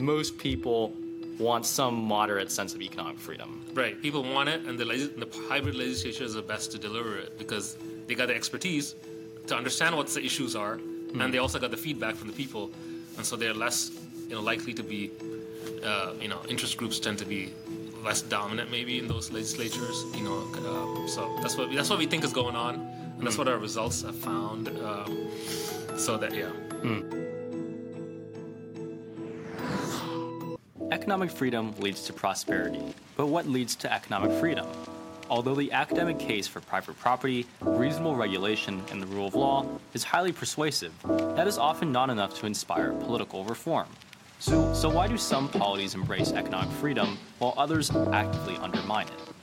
most people want some moderate sense of economic freedom. Right. People want it, and the, the hybrid legislature is the best to deliver it because they got the expertise to understand what the issues are, Hmm. and they also got the feedback from the people, and so they're less, you know, likely to be, uh, you know, interest groups tend to be less dominant maybe in those legislatures. You know, uh, so that's what that's what we think is going on, and that's what our results have found. Um, so that yeah. Economic freedom leads to prosperity, but what leads to economic freedom? Although the academic case for private property, reasonable regulation, and the rule of law is highly persuasive, that is often not enough to inspire political reform. So, so why do some polities embrace economic freedom while others actively undermine it?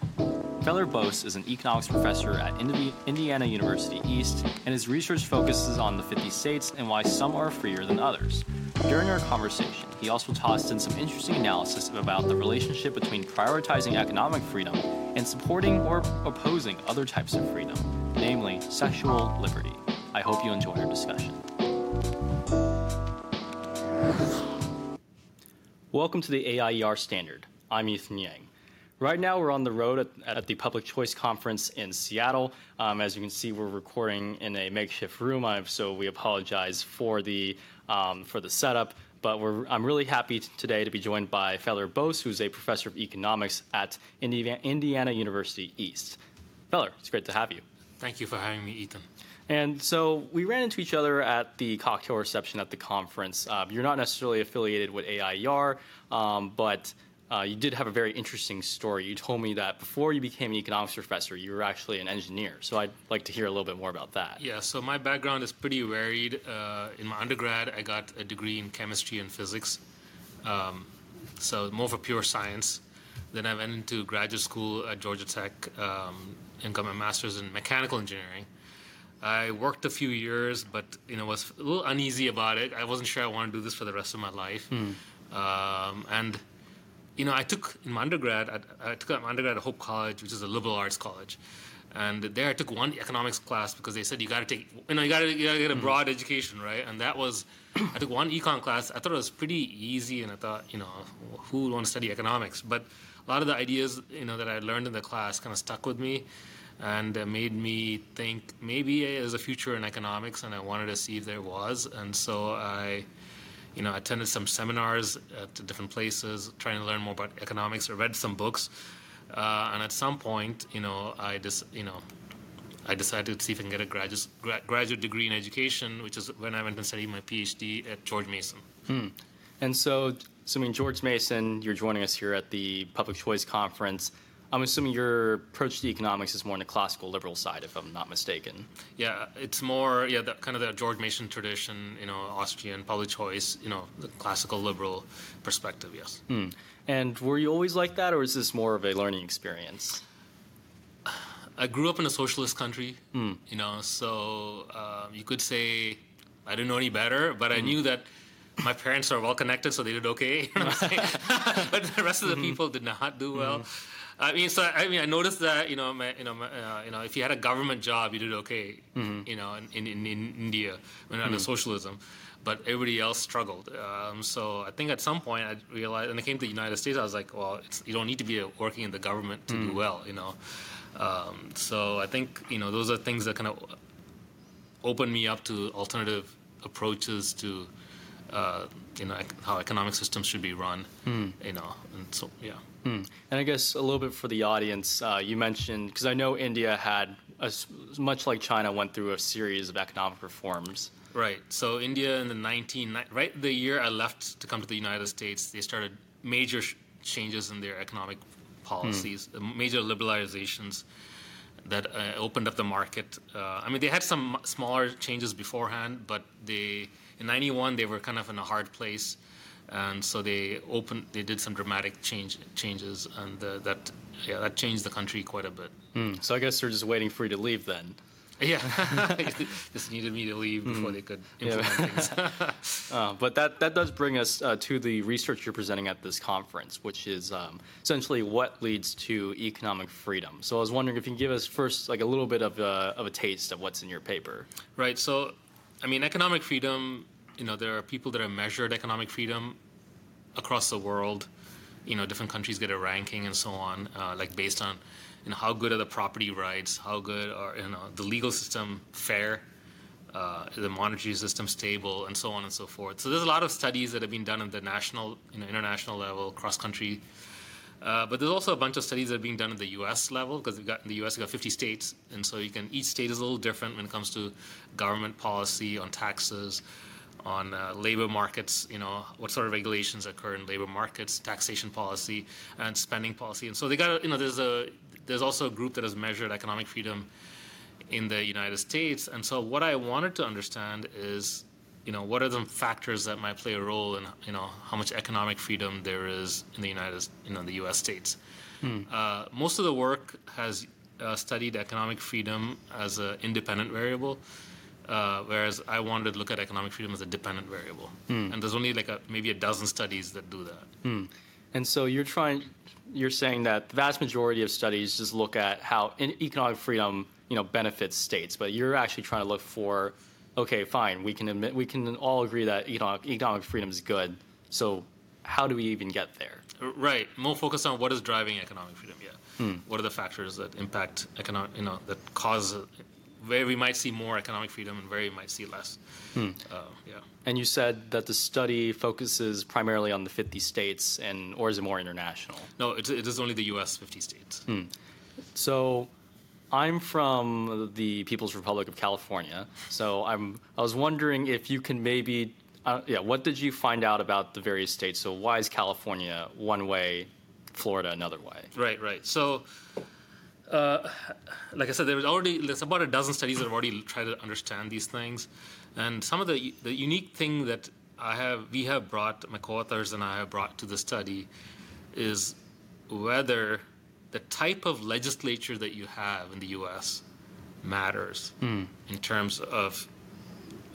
Feler Bose is an economics professor at Indiana University East, and his research focuses on the 50 states and why some are freer than others. During our conversation, he also tossed in some interesting analysis about the relationship between prioritizing economic freedom and supporting or opposing other types of freedom, namely sexual liberty. I hope you enjoy our discussion. Welcome to the AIER Standard. I'm Ethan Yang. Right now, we're on the road at, at the Public Choice Conference in Seattle. Um, as you can see, we're recording in a makeshift room, I've, so we apologize for the um, for the setup. But we're, I'm really happy today to be joined by Feler Bose, who's a professor of economics at Indiana, Indiana University East. Feler, it's great to have you. Thank you for having me, Ethan. And so we ran into each other at the cocktail reception at the conference. Uh, you're not necessarily affiliated with AIER, um, but uh, you did have a very interesting story. You told me that before you became an economics professor, you were actually an engineer. So I'd like to hear a little bit more about that. Yeah, so my background is pretty varied. Uh, in my undergrad, I got a degree in chemistry and physics, um, so more for pure science. Then I went into graduate school at Georgia Tech um, and got my master's in mechanical engineering. I worked a few years, but you know was a little uneasy about it. I wasn't sure I wanted to do this for the rest of my life, um, and you know, I took in my undergrad, I, I took my undergrad at Hope College, which is a liberal arts college, and there I took one economics class because they said you got to take, you know, you got to you got to get a broad education, right? And that was, I took one econ class. I thought it was pretty easy, and I thought, you know, who would want to study economics? But a lot of the ideas, you know, that I learned in the class kind of stuck with me, and uh, made me think maybe there's a future in economics, and I wanted to see if there was, and so I you know, I attended some seminars at different places, trying to learn more about economics. I read some books, uh, and at some point, you know, I just, you know, I decided to see if I can get a graduate graduate degree in education, which is when I went and studied my PhD at George Mason. And so, so I mean, George Mason, you're joining us here at the Public Choice Conference. I'm assuming your approach to economics is more on the classical liberal side, if I'm not mistaken. Yeah, it's more yeah, the, kind of the George Mason tradition, you know, Austrian public choice, you know, the classical liberal perspective. Yes. Hmm. And were you always like that, or is this more of a learning experience? I grew up in a socialist country, hmm. you know, so um, you could say I didn't know any better, but I hmm. knew that my parents are well connected, so they did okay. You know what I'm saying? but the rest of the people did not do well. I mean, so I mean, I noticed that you know, my, you know, my, uh, you know, if you had a government job, you did okay. You know, in, in, in India when under socialism, but everybody else struggled. Um, so I think at some point I realized, and I came to the United States, I was like, well, it's, you don't need to be working in the government to do well. You know, um, so I think you know those are things that kind of opened me up to alternative approaches to uh, you know how economic systems should be run. You know, and so yeah. And I guess a little bit for the audience, uh, you mentioned because I know India had, a much like China, went through a series of economic reforms. Right. So India in the 19 right the year I left to come to the United States, they started major sh- changes in their economic policies, uh, major liberalizations that uh, opened up the market. Uh, I mean, they had some smaller changes beforehand, but they in '91 they were kind of in a hard place, and so they opened. They did some dramatic change changes, and uh, that yeah that changed the country quite a bit. So I guess they're just waiting for you to leave then. Yeah, just needed me to leave before they could implement things. Uh, but that, that does bring us uh, to the research you're presenting at this conference, which is um, essentially what leads to economic freedom. So I was wondering if you can give us first like a little bit of a, of a taste of what's in your paper. Right. So, I mean, economic freedom. You know, there are people that have measured economic freedom, across the world, you know, different countries get a ranking and so on, uh, like based on, you know, how good are the property rights, how good are you know the legal system fair, uh, the monetary system stable, and so on and so forth. So there's a lot of studies that have been done at the national, you know, international level, cross country. Uh, but there's also a bunch of studies that are being done at the U.S. level because we've got in the U.S. we've got 50 states, and so you can each state is a little different when it comes to government policy on taxes, on uh, labor markets, you know, what sort of regulations occur in labor markets, taxation policy, and spending policy. And so they got, you know, there's a there's also a group that has measured economic freedom in the United States. And so what I wanted to understand is, you know, what are the factors that might play a role in, you know, how much economic freedom there is in the United, you know, the U.S. states. Hmm. Uh, most of the work has uh, studied economic freedom as an independent variable. Uh, whereas I wanted to look at economic freedom as a dependent variable. Mm. And there's only like a, maybe a dozen studies that do that. Mm. And so you're trying, you're saying that the vast majority of studies just look at how economic freedom, you know, benefits states, but you're actually trying to look for, okay, fine, we can admit, we can all agree that economic, economic freedom is good. So how do we even get there? Right. More focused on what is driving economic freedom. Yeah. Hmm. What are the factors that impact economic, you know, that cause where we might see more economic freedom and where we might see less. Hmm. Uh, yeah. And you said that the study focuses primarily on the 50 states, and or is it more international? No, it, it is only the U.S. 50 states. Hmm. So, I'm from the People's Republic of California. So I'm I was wondering if you can maybe uh, yeah, what did you find out about the various states? So why is California one way, Florida another way? Right, right. So uh, like I said, there's already there's about a dozen studies that have already tried to understand these things, and some of the the unique thing that I have we have brought my co-authors and I have brought to the study is whether the type of legislature that you have in the U.S. matters mm. in terms of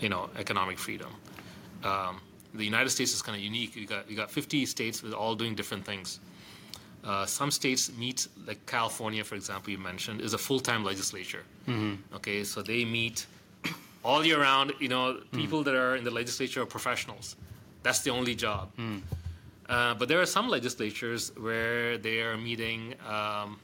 you know economic freedom. Um, the United States is kind of unique. You got you got 50 states with all doing different things. Uh, some states meet, like California, for example, you mentioned, is a full-time legislature. Mm-hmm. Okay, so they meet all year round. You know, people mm. that are in the legislature are professionals. That's the only job. Mm. Uh, but there are some legislatures where they are meeting um,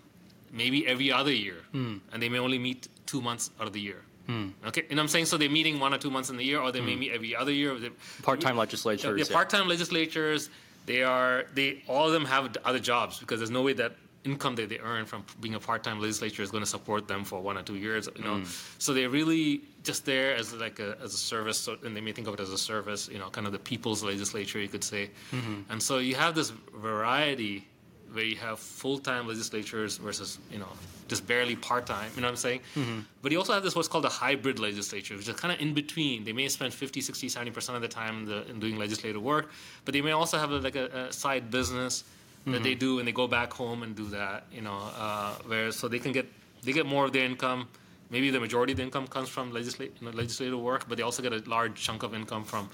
maybe every other year, mm. and they may only meet two months out of the year. Mm. Okay, and I'm saying so they're meeting one or two months in the year, or they may meet every other year. Part-time legislatures. Yeah, part-time legislatures they are they all of them have other jobs because there's no way that income that they earn from being a part-time legislature is going to support them for one or two years you know mm. so they're really just there as like a, as a service so, and they may think of it as a service you know kind of the people's legislature you could say mm-hmm. and so you have this variety where you have full-time legislatures versus you know just barely part-time you know what i'm saying mm-hmm. but you also have this what's called a hybrid legislature which is kind of in between they may spend 50 60 70% of the time in, the, in doing legislative work but they may also have a, like a, a, side business that mm-hmm. they do and they go back home and do that you know uh, where so they can get they get more of their income maybe the majority of the income comes from legislate, you know, legislative work but they also get a large chunk of income from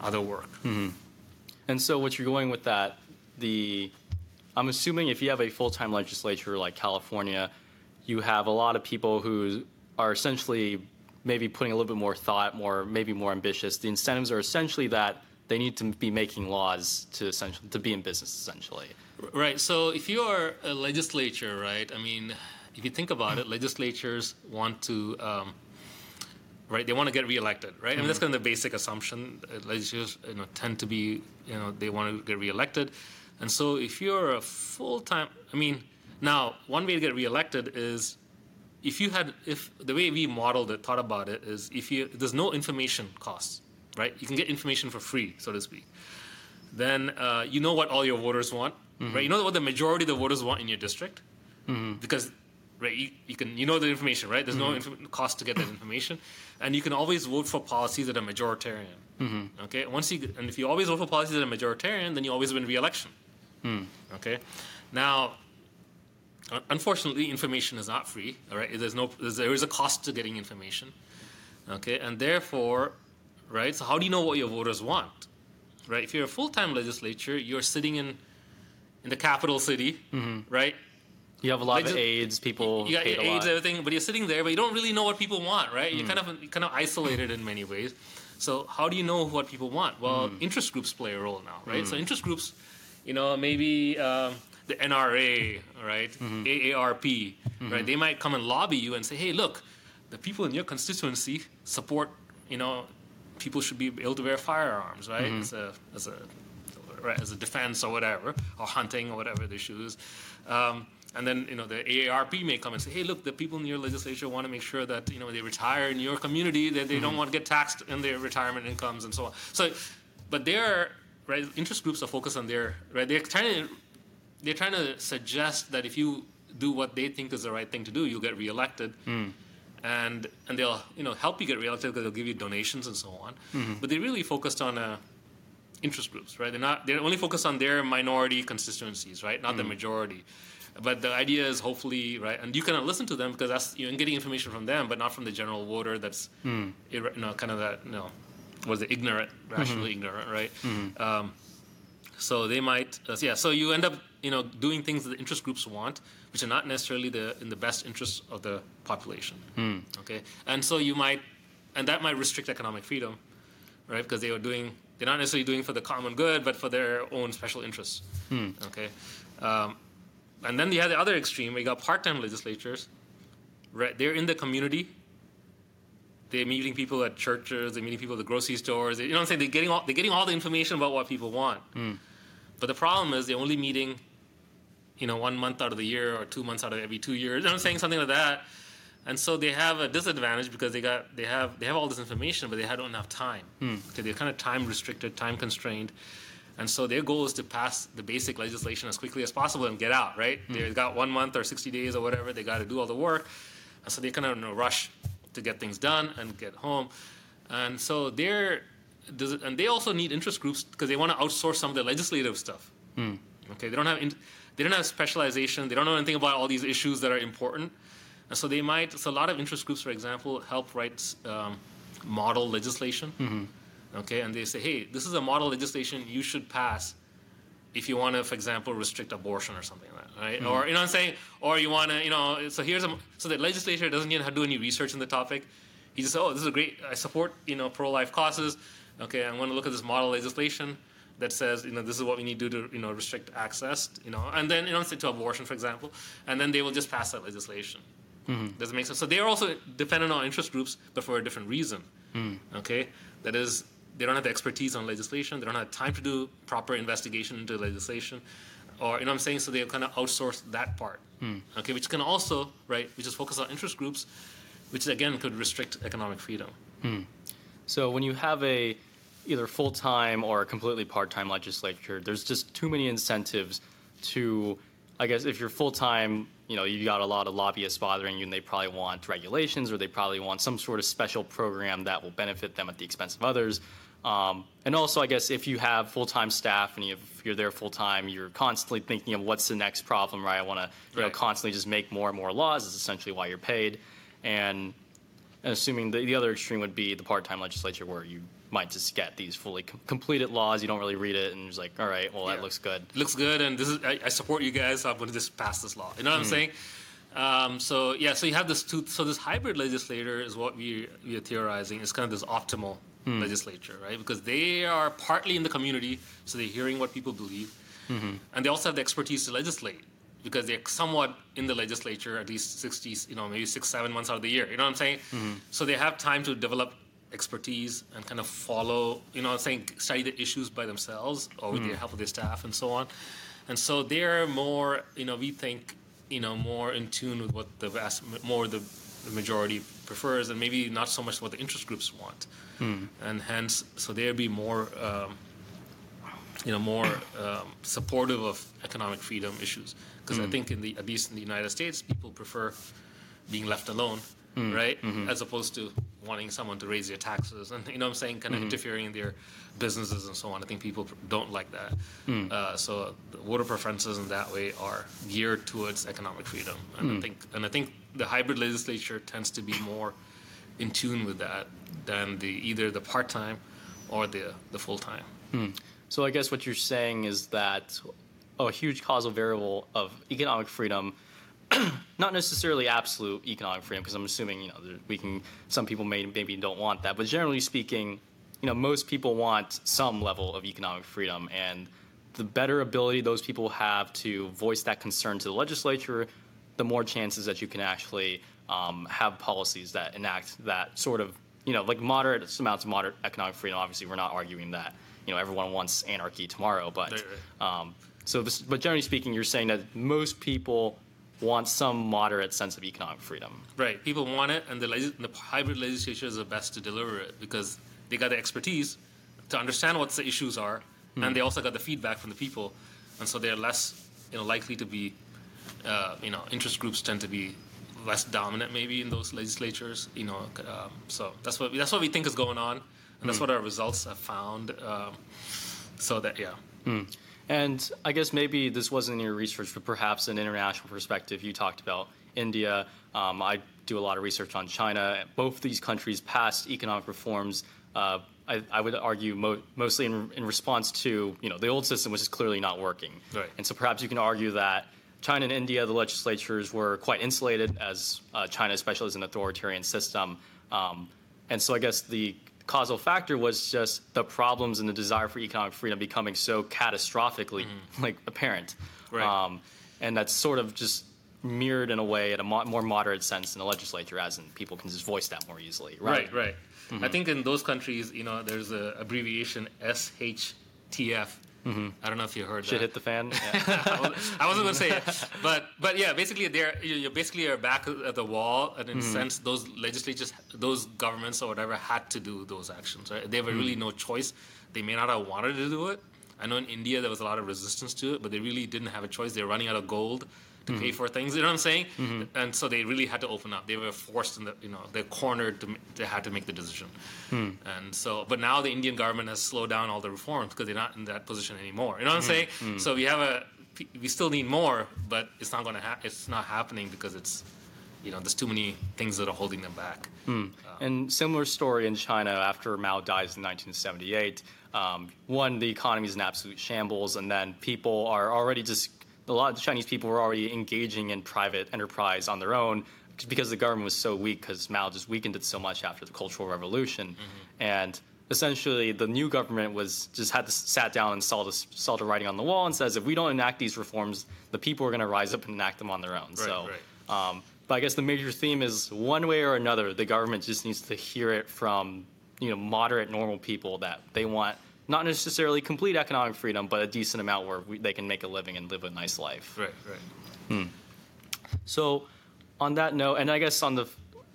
other work mm-hmm. and so what you're going with that the I'm assuming if you have a full time legislature like California, you have a lot of people who are essentially maybe putting a little bit more thought, more maybe more ambitious. The incentives are essentially that they need to be making laws to essentially to be in business essentially. Right. So if you are a legislature, right? I mean, if you think about it, legislatures want to. Um, right, they want to get reelected, right? Mm-hmm. I mean, that's mm-hmm. kind of the basic assumption. Legislatures, you know, tend to be, you know, they want to get reelected and so if you're a full time, I mean, now one way to get reelected is if you had, if the way we modeled it, thought about it, is if you, there's no information costs, right? You can get information for free, so to speak. Then uh, you know what all your voters want, mm-hmm. right? You know what the majority of the voters want in your district, mm-hmm. because right, you, you, can you know the information, right? There's mm-hmm. no inf- cost to get that information, and you can always vote for policies that are majoritarian. Mm-hmm. Okay, once you and if you always vote for policies that are majoritarian, then you always win re-election. Hmm. Okay. Now, unfortunately, information is not free. All right. There's no. There's, there is a cost to getting information. Okay. And therefore, right. So how do you know what your voters want? Right. If you're a full-time legislature, you're sitting in in the capital city, mm-hmm. right? You have a lot Legis- of aides, people. You got aides, everything, but you're sitting there, but you don't really know what people want, right? Mm. You're kind of you're kind of isolated in many ways. So how do you know what people want? Well, Hmm. interest groups play a role now, right? So interest groups, you know, maybe um, the NRA, right, Mm-hmm. AARP, right? They might come and lobby you and say, hey, look, the people in your constituency support, you know, people should be able to wear firearms, right? Mm-hmm. As a as a right, as a defense or whatever, or hunting or whatever the issue is. Um, and then you know the AARP may come and say, hey, look, the people in your legislature want to make sure that you know they retire in your community, that they don't want to get taxed in their retirement incomes and so on. So, but their right interest groups are focused on their right. They're trying to they're trying to suggest that if you do what they think is the right thing to do, you'll get reelected. Hmm. And, and they'll you know help you get reelected because they'll give you donations and so on. Hmm. But they're really focused on uh, interest groups, right? They're not they're only focused on their minority constituencies, right? Not the hmm. majority. But the idea is hopefully right, and you can listen to them because that's you're getting information from them, but not from the general voter. That's irre- you know kind of that you know was it ignorant, rationally ignorant, right? Um, so they might, uh, yeah. So you end up, you know, doing things that the interest groups want, which are not necessarily the in the best interest of the population. Okay, and so you might, and that might restrict economic freedom, right? Because they are doing, they're not necessarily doing for the common good, but for their own special interests. Okay, um, and then you have the other extreme. where You got part-time legislatures, right? They're in the community. They're meeting people at churches. They're meeting people at the grocery stores. They, you know what I'm saying? They're getting all they're getting all the information about what people want. Hmm. But the problem is they're only meeting, you know, one month out of the year or two months out of every two years. You know what I'm saying? Something like that. And so they have a disadvantage because they got they have they have all this information, but they don't enough time. Hmm. Okay, they're kind of time restricted, time constrained. And so their goal is to pass the basic legislation as quickly as possible and get out, right? Hmm. They've got one month or 60 days or whatever. They got to do all the work. And so they kind of in a rush to get things done and get home. And so they're, does it, and they also need interest groups because they want to outsource some of the legislative stuff. Okay, they don't have in, they don't have specialization. They don't know anything about all these issues that are important. And so they might. So a lot of interest groups, for example, help write um, model legislation. Okay, and they say, hey, this is a model legislation you should pass if you want to, for example, restrict abortion or something right? Hmm. Or you know what I'm saying? Or you want to, you know, so here's a so the legislature doesn't even have to do any research in the topic. He just, oh, this is a great. I support, you know, pro-life causes. Okay, I'm going to look at this model legislation that says, you know, this is what we need to do to, you know, restrict access, you know, and then you know, say to abortion, for example, and then they will just pass that legislation. Mm-hmm. Does it make sense? So they are also dependent on interest groups, but for a different reason. Mm. Okay, that is, they don't have the expertise on legislation. They don't have time to do proper investigation into legislation, or you know what I'm saying. So they kind of outsource that part. Hmm. Okay, which can also right, which is focus on interest groups, which again could restrict economic freedom. Hmm. So when you have a either full time or a completely part time legislature, there's just too many incentives to, I guess, if you're full time, you know, you've got a lot of lobbyists bothering you, and they probably want regulations or they probably want some sort of special program that will benefit them at the expense of others. Um, and also, I guess if you have full time staff and you if you're there full time, you're constantly thinking of what's the next problem, right? I want to, you know, constantly just make more and more laws. Is essentially why you're paid, and assuming the, the other extreme would be the part-time legislature where you might just get these fully com- completed laws, you don't really read it, and it's like, all right, well, that looks good. looks good, and this is I, I support you guys. So I'm going to just pass this law. You know what I'm saying? Um, so yeah, so you have this two. So this hybrid legislator is what we we are theorizing is kind of this optimal Hmm. legislature, right? Because they are partly in the community, so they're hearing what people believe, mm-hmm. and they also have the expertise to legislate because they're somewhat in the legislature at least 60, you know, maybe six, seven months out of the year. You know what I'm saying? Mm-hmm. So they have time to develop expertise and kind of follow, you know, what I'm saying study the issues by themselves or with the mm. help of their staff and so on. And so they're more, you know, we think, you know, more in tune with what the vast, more the, the majority prefers, and maybe not so much what the interest groups want. And hence, so they'd be more, um, you know, more um, supportive of economic freedom issues. Because I think in the, at least in the United States, people prefer being left alone, right, as opposed to wanting someone to raise their taxes and you know what I'm saying, kind of mm-hmm. interfering in their businesses and so on. I think people don't like that. Mm. Uh, so the voter preferences in that way are geared towards economic freedom, and I mm. think and I think the hybrid legislature tends to be more in tune with that than the either the part time or the the full time. Mm. So I guess what you're saying is that oh, a huge causal variable of economic freedom, not necessarily absolute economic freedom, because I'm assuming you know there- we can. Some people may maybe don't want that, but generally speaking, you know most people want some level of economic freedom, and the better ability those people have to voice that concern to the legislature, the more chances that you can actually um, have policies that enact that sort of you know like moderate amounts of moderate economic freedom. Obviously, we're not arguing that you know everyone wants anarchy tomorrow, but um, so this, but generally speaking, you're saying that most people want some moderate sense of economic freedom. Right. People want it, and the, legis- the hybrid legislature is the best to deliver it because they got the expertise to understand what the issues are, and they also got the feedback from the people, and so they're less you know likely to be, uh, you know, interest groups tend to be less dominant maybe in those legislatures. You know, um, so that's what that's what we think is going on, and that's what our results have found. Um, so that yeah. And I guess maybe this wasn't in your research, but perhaps an international perspective. You talked about India. Um, I do a lot of research on China. Both these countries passed economic reforms. Uh, I, I would argue mo- mostly in, in response to you know the old system, which is clearly not working. Right. And so perhaps you can argue that China and India, the legislatures were quite insulated, as uh, China, especially, is an authoritarian system. Um, and so I guess the causal factor was just the problems and the desire for economic freedom becoming so catastrophically like apparent. Right. Um, and that's sort of just mirrored in a way at a mo- more moderate sense in the legislature, as in people can just voice that more easily. Right. Right, right. I think in those countries, you know, there's a abbreviation SHTF. Mm-hmm. I don't know if you heard Shit that. hit the fan. Yeah. I wasn't- going to say it, but but yeah, basically they're you you basically are back at the wall, and in a mm-hmm. sense, those legislatures, those governments or whatever had to do those actions. Right? They have really mm-hmm. no choice. They may not have wanted to do it. I know in India there was a lot of resistance to it, but they really didn't have a choice. They're running out of gold to pay mm-hmm. for things. You know what I'm saying? Mm-hmm. And so they really had to open up. They were forced in the you know they're cornered to they had to make the decision. Hmm. And so, but now the Indian government has slowed down all the reforms because they're not in that position anymore. You know what I'm hmm. saying? Hmm. So we have a we still need more, but it's not going to ha- it's not happening because it's you know there's too many things that are holding them back. Uh, and similar story in China after Mao dies in 1978. Um, one, the economy is in absolute shambles, and then people are already just a lot of Chinese people were already engaging in private enterprise on their own because the government was so weak because Mao just weakened it so much after the Cultural Revolution, and essentially the new government was just had to sat down and saw the saw the writing on the wall and says if we don't enact these reforms, the people are going to rise up and enact them on their own. so. right. Um, but I guess the major theme is one way or another, the government just needs to hear it from you know moderate, normal people that they want not necessarily complete economic freedom, but a decent amount where we, they can make a living and live a nice life. Right, right. So, on that note, and I guess on the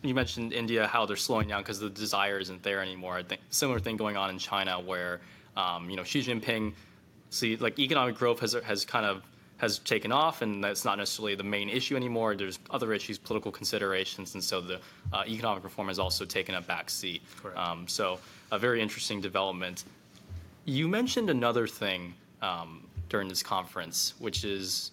you mentioned India, how they're slowing down because the desire isn't there anymore. I think similar thing going on in China, where um, you know Xi Jinping, see like economic growth has has kind of has taken off, and that's not necessarily the main issue anymore. There's other issues, political considerations, and so the uh, economic reform has also taken a back seat. Correct. Um, so a very interesting development. You mentioned another thing um, during this conference, which is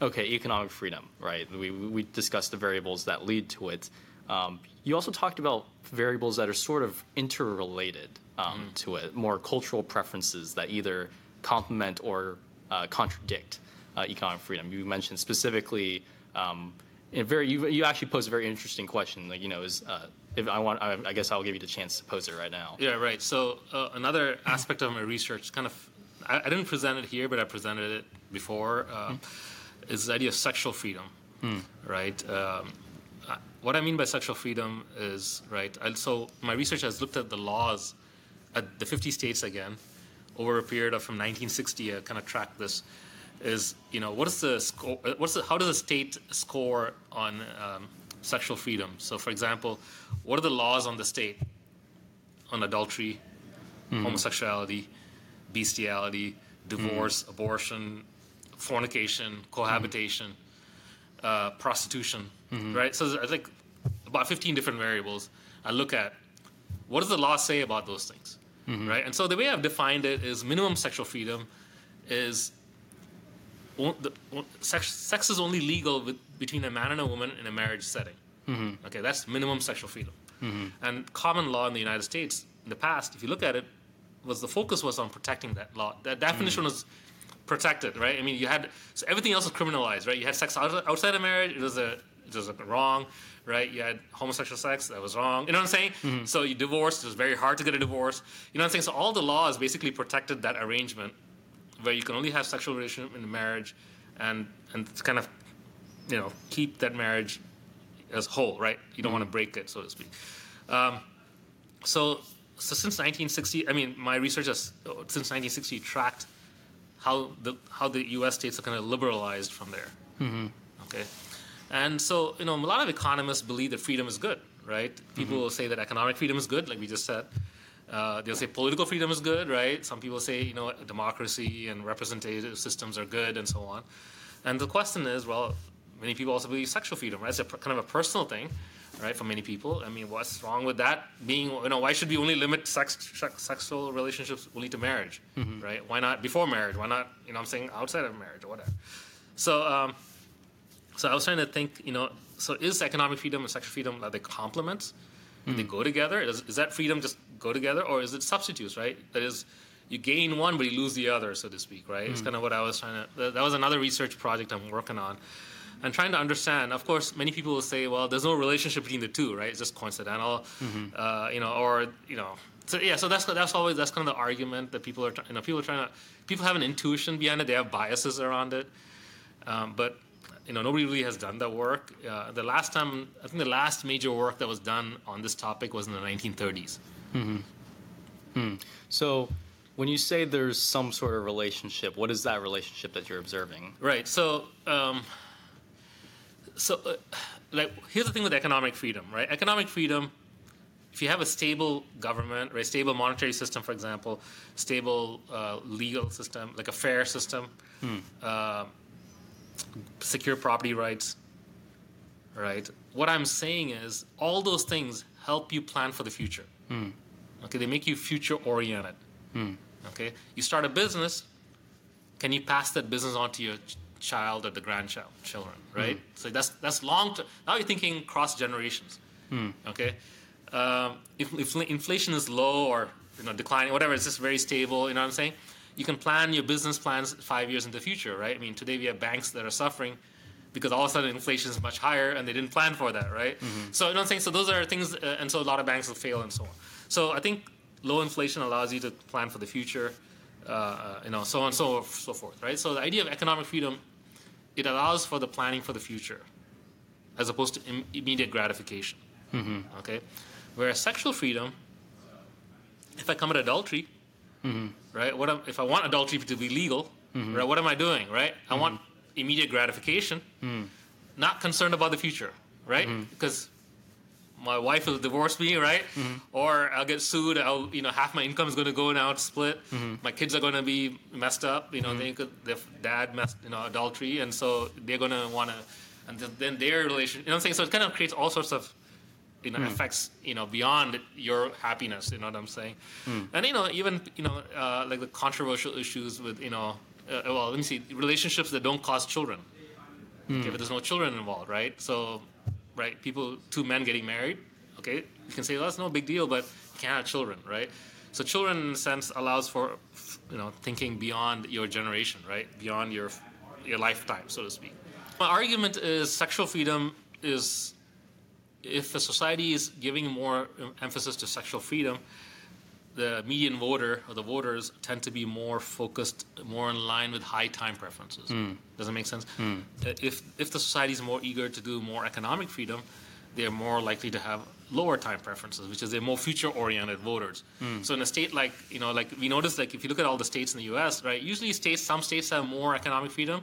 okay, economic freedom, right? We, we discussed the variables that lead to it. Um, you also talked about variables that are sort of interrelated um, to it, more cultural preferences that either complement or uh, contradict uh, economic freedom. You mentioned specifically. Um, in very, you, you actually posed a very interesting question. Like, you know, is uh, if I want, I, I guess I'll give you the chance to pose it right now. Yeah, right. So uh, another aspect of my research, kind of, I, I didn't present it here, but I presented it before, uh, is the idea of sexual freedom, right? Um, what I mean by sexual freedom is right. So my research has looked at the laws at the 50 states again over a period of from 1960. I kind of tracked this. Is you know what is the score? uh, What's the, how does a state score on um, sexual freedom? So, for example, what are the laws on the state on adultery, hmm. homosexuality, bestiality, divorce, hmm. abortion, fornication, hmm. cohabitation, uh, prostitution, right? So there's like about 15 different variables. I look at what does the law say about those things, mm-hmm. right? And so the way I've defined it is minimum sexual freedom is the, sex, sex is only legal with, between a man and a woman in a marriage setting. Mm-hmm. Okay, that's minimum sexual freedom. Mm-hmm. And common law in the United States in the past, if you look at it, was the focus was on protecting that law. That definition mm-hmm. was protected, right? I mean, you had so everything else was criminalized, right? You had sex outside of marriage; it was a It was wrong, right? You had homosexual sex, that was wrong. You know what I'm saying? Mm-hmm. So you divorced, it was very hard to get a divorce. You know what I'm saying? So all the laws basically protected that arrangement where you can only have sexual relationship in marriage and and kind of you know keep that marriage as whole, right? You don't want to break it, so to speak. Um, so so since 1960, I mean, my research has since 1960 tracked how the how the U.S. states are kind of liberalized from there. Okay, and so you know a lot of economists believe that freedom is good, right? People will say that economic freedom is good, like we just said. Uh, they'll say political freedom is good, right? Some people say you know democracy and representative systems are good, and so on. And the question is, well, many people also believe sexual freedom, right? It's a per- kind of a personal thing, right? For many people, I mean, what's wrong with that? Being, you know, why should we only limit sex, sex sexual relationships only to marriage, mm-hmm. right? Why not before marriage? Why not, you know, I'm saying outside of marriage or whatever. So, um, so I was trying to think, you know, so is economic freedom and sexual freedom are they complements? Do they mm. go together? Is, is that freedom just go together, or is it substitutes? Right? That is, you gain one, but you lose the other, so to speak. Right? It's mm. kind of what I was trying to. That was another research project I'm working on, and trying to understand. Of course, many people will say, well, there's no relationship between the two, right? It's just coincidental, uh, you know, or you know. So yeah, so that's that's always that's kind of the argument that people are, you know, people are trying to. People have an intuition behind it. They have biases around it, um, but you know nobody really has done that work. Uh, the last time, I think the last major work that was done on this topic was in the 1930s. So, when you say there's some sort of relationship, what is that relationship that you're observing? Right. So, um, so uh, like here's the thing with economic freedom, right? Economic freedom. If you have a stable government, right, stable monetary system, for example, stable uh, legal system, like a fair system, uh, secure property rights, right? What I'm saying is all those things help you plan for the future. Okay, they make you future oriented. Okay, you start a business, can you pass that business on to your child or the grandchild children right so that's that's long term now you're thinking cross generations okay? Um, if, if inflation is low or you know declining whatever it's just very stable you know what i'm saying? You can plan your business plans five years in the future right? I mean today we have banks that are suffering because all of a sudden inflation is much higher and they didn't plan for that right? So you know what i'm saying? So those are things uh, and so a lot of banks will fail and so on. So i think low inflation allows you to plan for the future uh, you know, so on and so so forth, right? So the idea of economic freedom, it allows for the planning for the future, as opposed to Im- immediate gratification. Mm-hmm. Okay, whereas sexual freedom, if I commit adultery, mm-hmm. right? What am, if I want adultery to be legal, mm-hmm. right? What am I doing, right? I want immediate gratification, mm. not concerned about the future, right? Because my wife will divorce me, right? Mm-hmm. Or I'll get sued. I'll, you know, half my income is going to go now. It's split. Mm-hmm. My kids are going to be messed up. You know, mm-hmm. they could, their dad messed, you know, adultery, and so they're going to want to, and th- then their relation. You know what I'm saying? So it kind of creates all sorts of, you know, mm. effects. You know, beyond your happiness. You know what I'm saying? Mm. And you know, even you know, uh, like the controversial issues with you know, uh, well, let me see, relationships that don't cause children. Mm. Okay, but there's no children involved, right? So, right, people, two men getting married, okay, you can say well, that's no big deal, but you can't have children, right? So, children, in a sense, allows for, you know, thinking beyond your generation, right? Beyond your your lifetime, so to speak. My argument is sexual freedom is, if a society is giving more emphasis to sexual freedom, the median voter or the voters tend to be more focused, more in line with high time preferences. Hmm. Does that make sense? Hmm. Uh, If if the society is more eager to do more economic freedom, they're more likely to have lower time preferences, which is they're more future oriented voters. Hmm. So in a state like you know, like we notice, like if you look at all the states in the U.S., right? Usually states, some states have more economic freedom,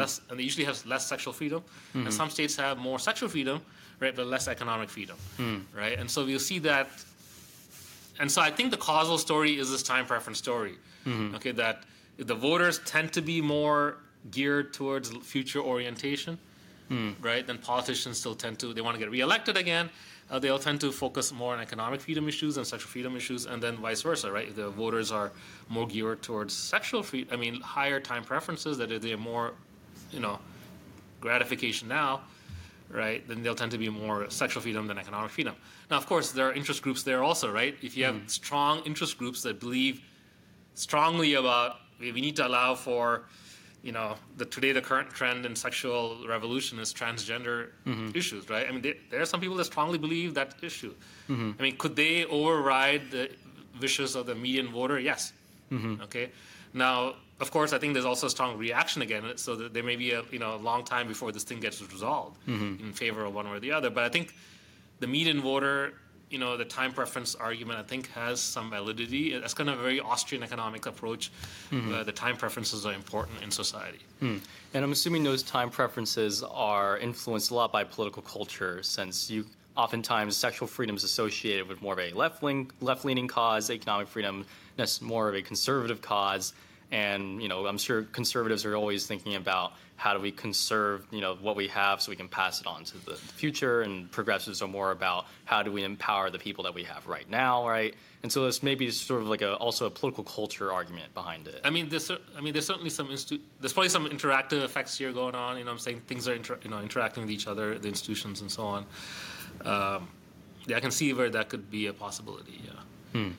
less, and they usually have less sexual freedom, and some states have more sexual freedom, right, but less economic freedom, right? And so we'll see that and so I think the causal story is this time preference story. Okay, that the voters tend to be more geared towards future orientation, right? Then politicians still tend to they want to get reelected again. Uh, they'll tend to focus more on economic freedom issues and sexual freedom issues, and then vice versa, right? If the voters are more geared towards sexual free, I mean, higher time preferences, that they're more, you know, gratification now, right, then they'll tend to be more sexual freedom than economic freedom. Now, of course, there are interest groups there also, right? If you have mm-hmm. strong interest groups that believe strongly about we need to allow for you know, the today the current trend in sexual revolution is transgender mm-hmm. issues, right? I mean, there, there are some people that strongly believe that issue. Mm-hmm. I mean, could they override the wishes of the median voter? Yes. Okay. Now, of course, I think there's also a strong reaction against so that there may be a you know a long time before this thing gets resolved in favor of one or the other. But I think the median voter, you know, the time preference argument, I think has some validity. That's kind of a very Austrian economic approach. Uh, the time preferences are important in society. And I'm assuming those time preferences are influenced a lot by political culture, since you oftentimes sexual freedom is associated with more of a left wing left leaning cause, economic freedom that's more of a conservative cause. And you know, I'm sure conservatives are always thinking about how do we conserve, you know, what we have so we can pass it on to the future. And progressives are more about how do we empower the people that we have right now, right? And so there's maybe sort of like a also a political culture argument behind it. I mean, there's I mean, there's certainly some instu- there's probably some interactive effects here going on. You know, I'm saying things are inter- you know interacting with each other, the institutions and so on. Um, yeah, I can see where that could be a possibility. Yeah.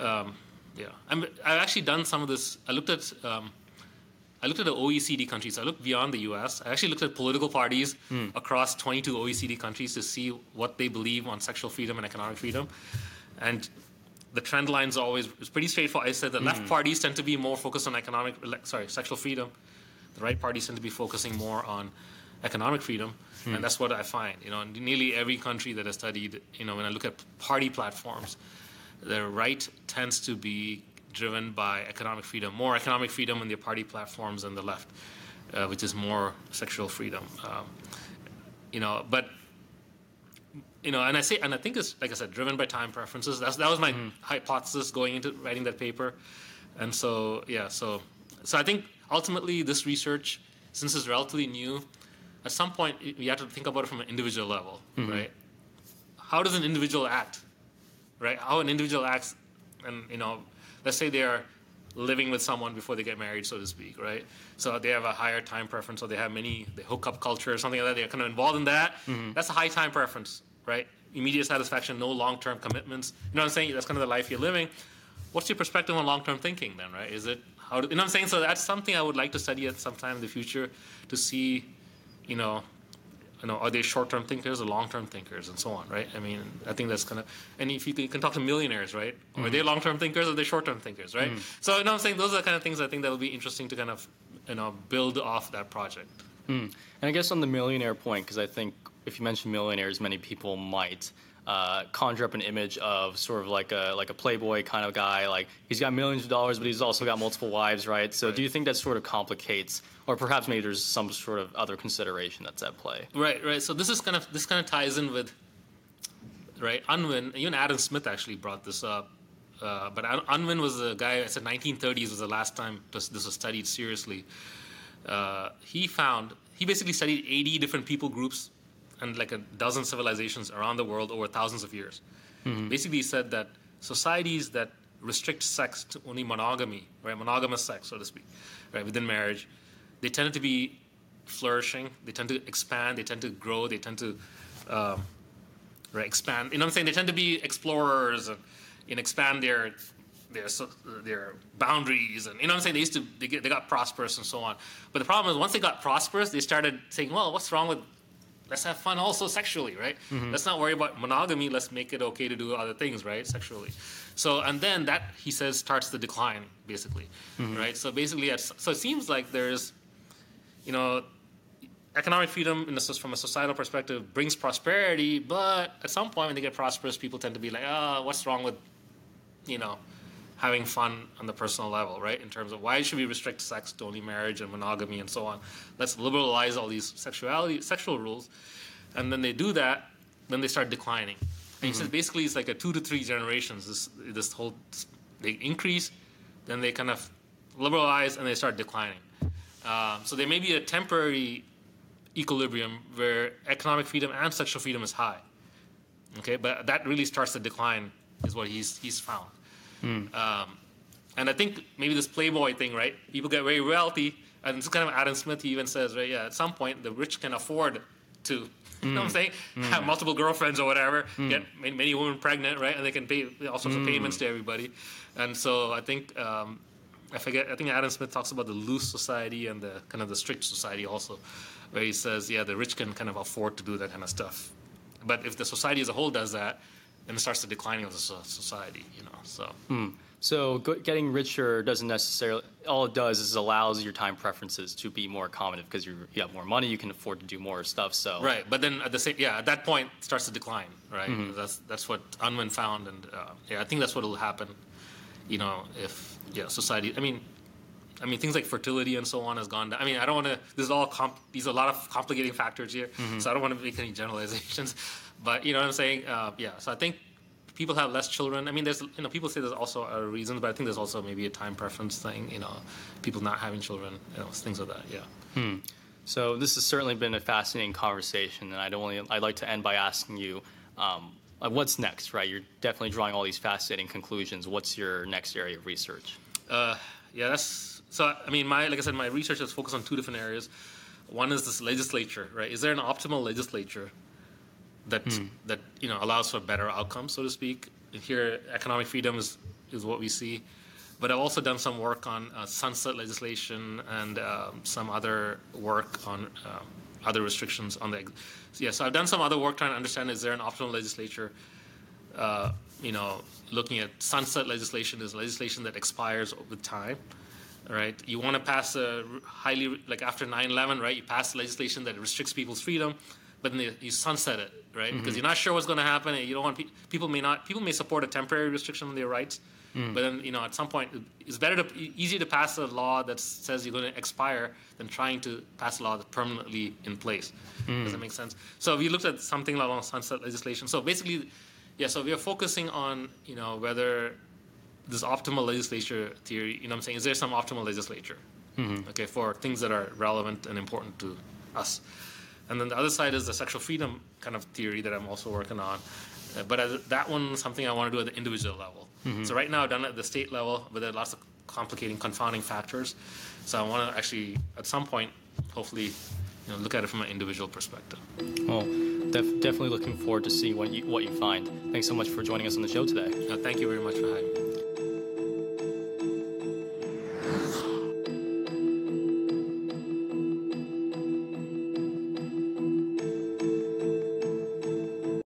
Um, yeah, I'm, I've actually done some of this. I looked at um, I looked at the OECD countries. I looked beyond the U.S. I actually looked at political parties hmm. across 22 OECD countries to see what they believe on sexual freedom and economic freedom, and the trend lines always it's pretty straightforward. I said the left hmm. parties tend to be more focused on economic, sorry, sexual freedom. The right parties tend to be focusing more on economic freedom, hmm. and that's what I find. You know, in nearly every country that I studied, you know, when I look at party platforms, the right tends to be driven by economic freedom, more economic freedom in their party platforms than the left, uh, which is more sexual freedom. Um, you know, but you know, and I say, and I think it's like I said, driven by time preferences. That's that was my hypothesis going into writing that paper, and so yeah, so so I think ultimately this research, since it's relatively new, at some point you have to think about it from an individual level, right? How does an individual act, right? How an individual acts, and you know, let's say they are living with someone before they get married, so to speak, right? So they have a higher time preference, or they have many the hookup culture or something like that. They're kind of involved in that. Mm-hmm. That's a high time preference, right? Immediate satisfaction, no long term commitments. You know what I'm saying? That's kind of the life you're living. What's your perspective on long term thinking then, right? Is it how do, you know what I'm saying? So that's something I would like to study at some time in the future to see, you know, you know, are they short-term thinkers or long-term thinkers, and so on, right? I mean, I think that's kind of, and if you can, you can talk to millionaires, right? Are they mm-hmm. long-term thinkers or are they short-term thinkers, right? Mm. So, you know, I'm saying those are the kind of things I think that will be interesting to kind of, you know, build off that project. Mm. And I guess on the millionaire point, because I think if you mention millionaires, many people might uh, conjure up an image of sort of like a like a playboy kind of guy. Like he's got millions of dollars, but he's also got multiple wives, right? So do you think that sort of complicates, or perhaps maybe there's some sort of other consideration that's at play? Right, right. So this is kind of this kind of ties in with, right? Unwin. Even Adam Smith actually brought this up. Uh, but Unwin was the guy. I said 1930s was the last time this, this was studied seriously. Uh, he found he basically studied 80 different people groups and like a dozen civilizations around the world over thousands of years. Basically, he said that societies that restrict sex to only monogamy, right, monogamous sex, so to speak, right, within marriage, they tended to be flourishing. They tend to expand. They tend to grow. They tend to um, right, expand. You know what I'm saying? They tend to be explorers and, and expand their their their boundaries and you know what I'm saying. They used to they, get, they got prosperous and so on. But the problem is once they got prosperous, they started saying, well, what's wrong with let's have fun also sexually, right? Let's not worry about monogamy. Let's make it okay to do other things, right? Sexually. So and then that he says starts the decline, basically, right? So basically, so it seems like there's, you know, economic freedom in the, from a societal perspective brings prosperity, but at some point when they get prosperous, people tend to be like, ah, what's wrong with, you know, having fun on the personal level, right? In terms of why should we restrict sex to only marriage and monogamy and so on? Let's liberalize all these sexuality, sexual rules, and then they do that, then they start declining. And he says basically it's like a two to three generations. This this whole they increase, then they kind of liberalize and they start declining. Um, so there may be a temporary equilibrium where economic freedom and sexual freedom is high. Okay, but that really starts to decline, is what he's he's found. Hmm. Um, and I think maybe this playboy thing, right? People get very wealthy, and it's kind of Adam Smith. He even says, right? Yeah, at some point the rich can afford to. You know what I'm hmm. saying? Hmm. Have multiple girlfriends or whatever, get many, many women pregnant, right? And they can pay all sorts of payments to everybody. And so I think, um, I forget. I think Adam Smith talks about the loose society and the kind of the strict society also, where he says, yeah, the rich can kind of afford to do that kind of stuff, but if the society as a whole does that, then it starts to declining as a society. You know, so. So getting richer doesn't necessarily. All it does is allows your time preferences to be more accommodative because you have more money, you can afford to do more stuff. So right, but then at the same, yeah, at that point it starts to decline. Right, that's that's what Unwin found, and uh, yeah, I think that's what will happen. You know, if yeah, society. I mean, I mean, things like fertility and so on has gone down. I mean, I don't want to. This is all comp, a lot of complicating factors here, so I don't want to make any generalizations. But you know what I'm saying? Uh, yeah. So I think people have less children. I mean, there's you know people say there's also a reason, but I think there's also maybe a time preference thing. You know, people not having children, you know, things like that. Yeah. So this has certainly been a fascinating conversation, and I'd only I'd like to end by asking you, um, what's next? Right, you're definitely drawing all these fascinating conclusions. What's your next area of research? Uh, yeah, that's so. I mean, my like I said, my research is focused on two different areas. One is this legislature, right? Is there an optimal legislature that that you know allows for better outcomes, so to speak? Here, economic freedom is is what we see, but I've also done some work on uh, sunset legislation and um, some other work on um, other restrictions on the. ex- Yeah, so I've done some other work trying to understand is there an optimal legislature uh, you know, looking at sunset legislation is legislation that expires with time, right? You want to pass a highly, like after 9/11, right? You pass legislation that restricts people's freedom, but then you- you sunset it, right? Mm-hmm. Because you're not sure what's going to happen. And you don't want pe- people may not people may support a temporary restriction on their rights, mm. but then you know at some point it's better to easier to pass a law that says you're going to expire than trying to pass a law that's permanently in place. Mm. Does that make sense? So we looked at something along sunset legislation. So basically, yeah. So we are focusing on you know whether this optimal legislature theory. You know, what I'm saying, is there some optimal legislature? Okay, for things that are relevant and important to us. And then the other side is the sexual freedom kind of theory that I'm also working on. Uh, but as, that one is something I want to do at the individual level. So right now I've done it at the state level, but there are lots of complicating, confounding factors. So I want to actually, at some point, hopefully, you know, look at it from an individual perspective. Well, def- definitely looking forward to seeing what you what you find. Thanks so much for joining us on the show today. Uh, thank you very much for having me.